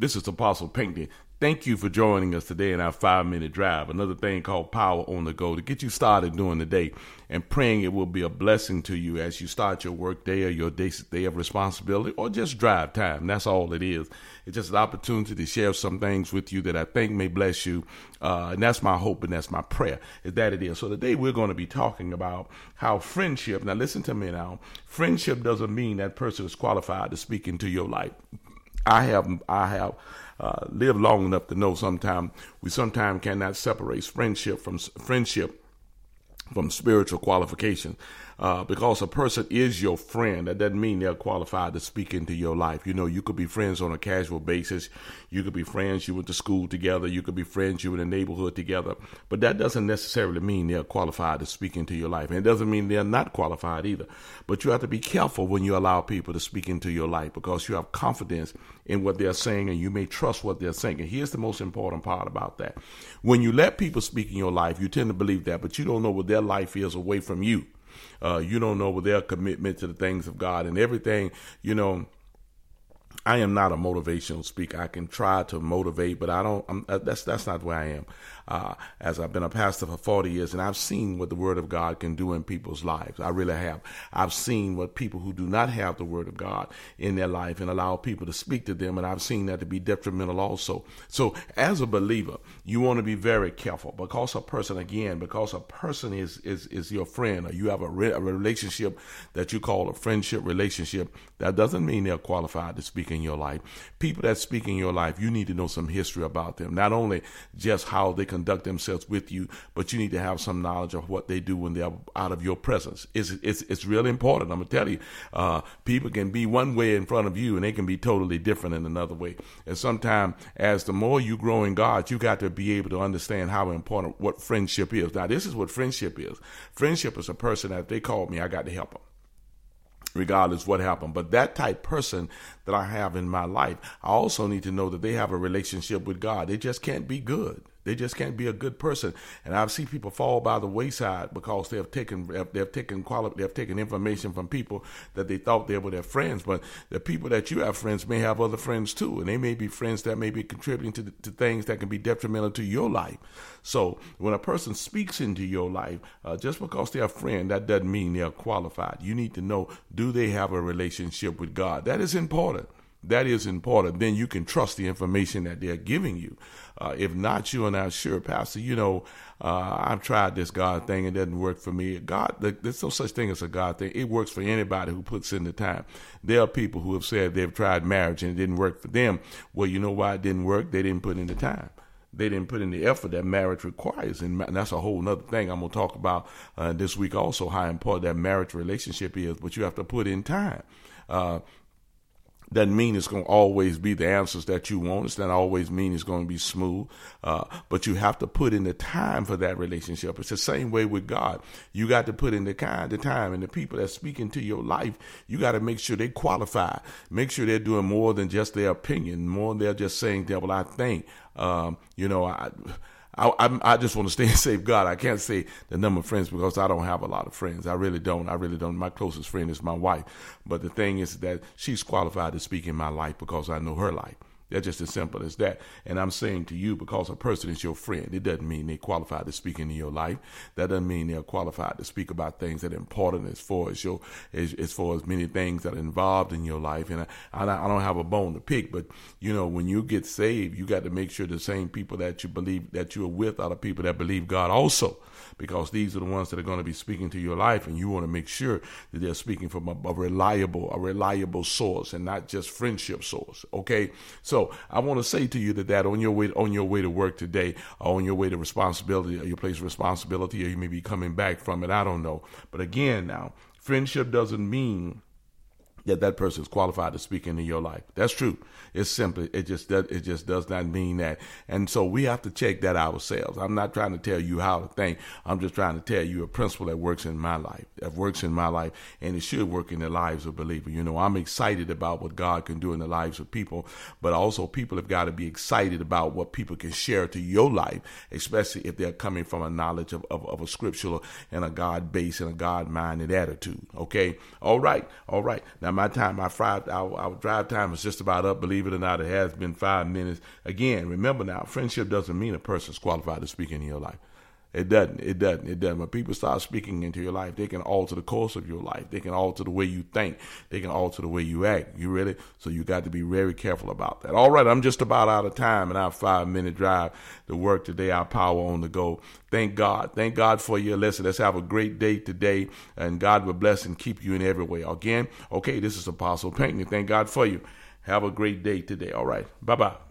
This is Apostle Pinckney. Thank you for joining us today in our five minute drive, another thing called Power on the Go to get you started during the day and praying it will be a blessing to you as you start your work day or your day, day of responsibility or just drive time. That's all it is. It's just an opportunity to share some things with you that I think may bless you. Uh, and that's my hope and that's my prayer is that it is. So today we're going to be talking about how friendship, now listen to me now, friendship doesn't mean that person is qualified to speak into your life. I have, I have, uh, lived long enough to know sometimes we sometimes cannot separate friendship from friendship from spiritual qualification. Uh, because a person is your friend, that doesn't mean they're qualified to speak into your life. You know, you could be friends on a casual basis. You could be friends you went to school together. You could be friends you were in the neighborhood together. But that doesn't necessarily mean they're qualified to speak into your life. And it doesn't mean they're not qualified either. But you have to be careful when you allow people to speak into your life because you have confidence in what they're saying and you may trust what they're saying. And here's the most important part about that. When you let people speak in your life, you tend to believe that, but you don't know what their life is away from you. Uh, you don't know their commitment to the things of God and everything, you know. I am not a motivational speaker. I can try to motivate, but I don't. I'm, uh, that's that's not where I am uh, as I've been a pastor for 40 years, and I've seen what the Word of God can do in people's lives. I really have. I've seen what people who do not have the Word of God in their life and allow people to speak to them, and I've seen that to be detrimental also. So, as a believer, you want to be very careful because a person, again, because a person is is is your friend, or you have a, re- a relationship that you call a friendship relationship. That doesn't mean they're qualified to speak in your life. People that speak in your life, you need to know some history about them. Not only just how they conduct themselves with you, but you need to have some knowledge of what they do when they're out of your presence. It's it's, it's really important. I'm gonna tell you, uh, people can be one way in front of you, and they can be totally different in another way. And sometimes, as the more you grow in God, you got to be able to understand how important what friendship is. Now, this is what friendship is. Friendship is a person that they called me, I got to help them regardless what happened. But that type person that I have in my life, I also need to know that they have a relationship with God. They just can't be good. They just can't be a good person. And I've seen people fall by the wayside because they have taken they have taken quality they have taken information from people that they thought they were their friends. But the people that you have friends may have other friends too, and they may be friends that may be contributing to, to things that can be detrimental to your life. So when a person speaks into your life, uh, just because they're a friend, that doesn't mean they're qualified. You need to know do they have a relationship with God? That is important that is important. Then you can trust the information that they're giving you. Uh, if not, you are not sure, Pastor. You know, uh, I've tried this God thing; it doesn't work for me. God, there's no such thing as a God thing. It works for anybody who puts in the time. There are people who have said they've tried marriage and it didn't work for them. Well, you know why it didn't work? They didn't put in the time they didn't put in the effort that marriage requires. And that's a whole other thing I'm going to talk about uh, this week also, how important that marriage relationship is. But you have to put in time. Uh, doesn't mean it's going to always be the answers that you want. It's not always mean it's going to be smooth. Uh, but you have to put in the time for that relationship. It's the same way with God. You got to put in the kind of time and the people that speak into your life, you got to make sure they qualify. Make sure they're doing more than just their opinion, more than they're just saying, devil, I think. Um, you know, I, I, I, I just want to stay safe. God, I can't say the number of friends because I don't have a lot of friends. I really don't. I really don't. My closest friend is my wife. But the thing is that she's qualified to speak in my life because I know her life. That's just as simple as that. And I'm saying to you, because a person is your friend, it doesn't mean they're qualified to speak into your life. That doesn't mean they're qualified to speak about things that are important as far as your, as, as far as many things that are involved in your life. And I, I don't have a bone to pick, but you know, when you get saved, you got to make sure the same people that you believe that you're with are the people that believe God also because these are the ones that are going to be speaking to your life, and you want to make sure that they're speaking from a, a reliable, a reliable source, and not just friendship source. Okay, so I want to say to you that that on your way on your way to work today, on your way to responsibility, or your place of responsibility, or you may be coming back from it. I don't know, but again, now friendship doesn't mean that that person is qualified to speak into your life. That's true. It's simply it just does it just does not mean that. And so we have to check that ourselves. I'm not trying to tell you how to think. I'm just trying to tell you a principle that works in my life. That works in my life and it should work in the lives of believers. You know, I'm excited about what God can do in the lives of people, but also people have got to be excited about what people can share to your life, especially if they're coming from a knowledge of, of, of a scriptural and a God based and a God minded attitude. Okay. All right. All right. Now my time, my five, our, our drive time is just about up. Believe it or not, it has been five minutes. Again, remember now, friendship doesn't mean a person's qualified to speak in your life. It doesn't. It doesn't. It doesn't. When people start speaking into your life, they can alter the course of your life. They can alter the way you think. They can alter the way you act. You ready? So you got to be very careful about that. All right, I'm just about out of time in our five minute drive to work today. Our power on the go. Thank God. Thank God for your lesson. Let's have a great day today, and God will bless and keep you in every way. Again, okay, this is Apostle Pinckney. Thank God for you. Have a great day today. All right. Bye bye.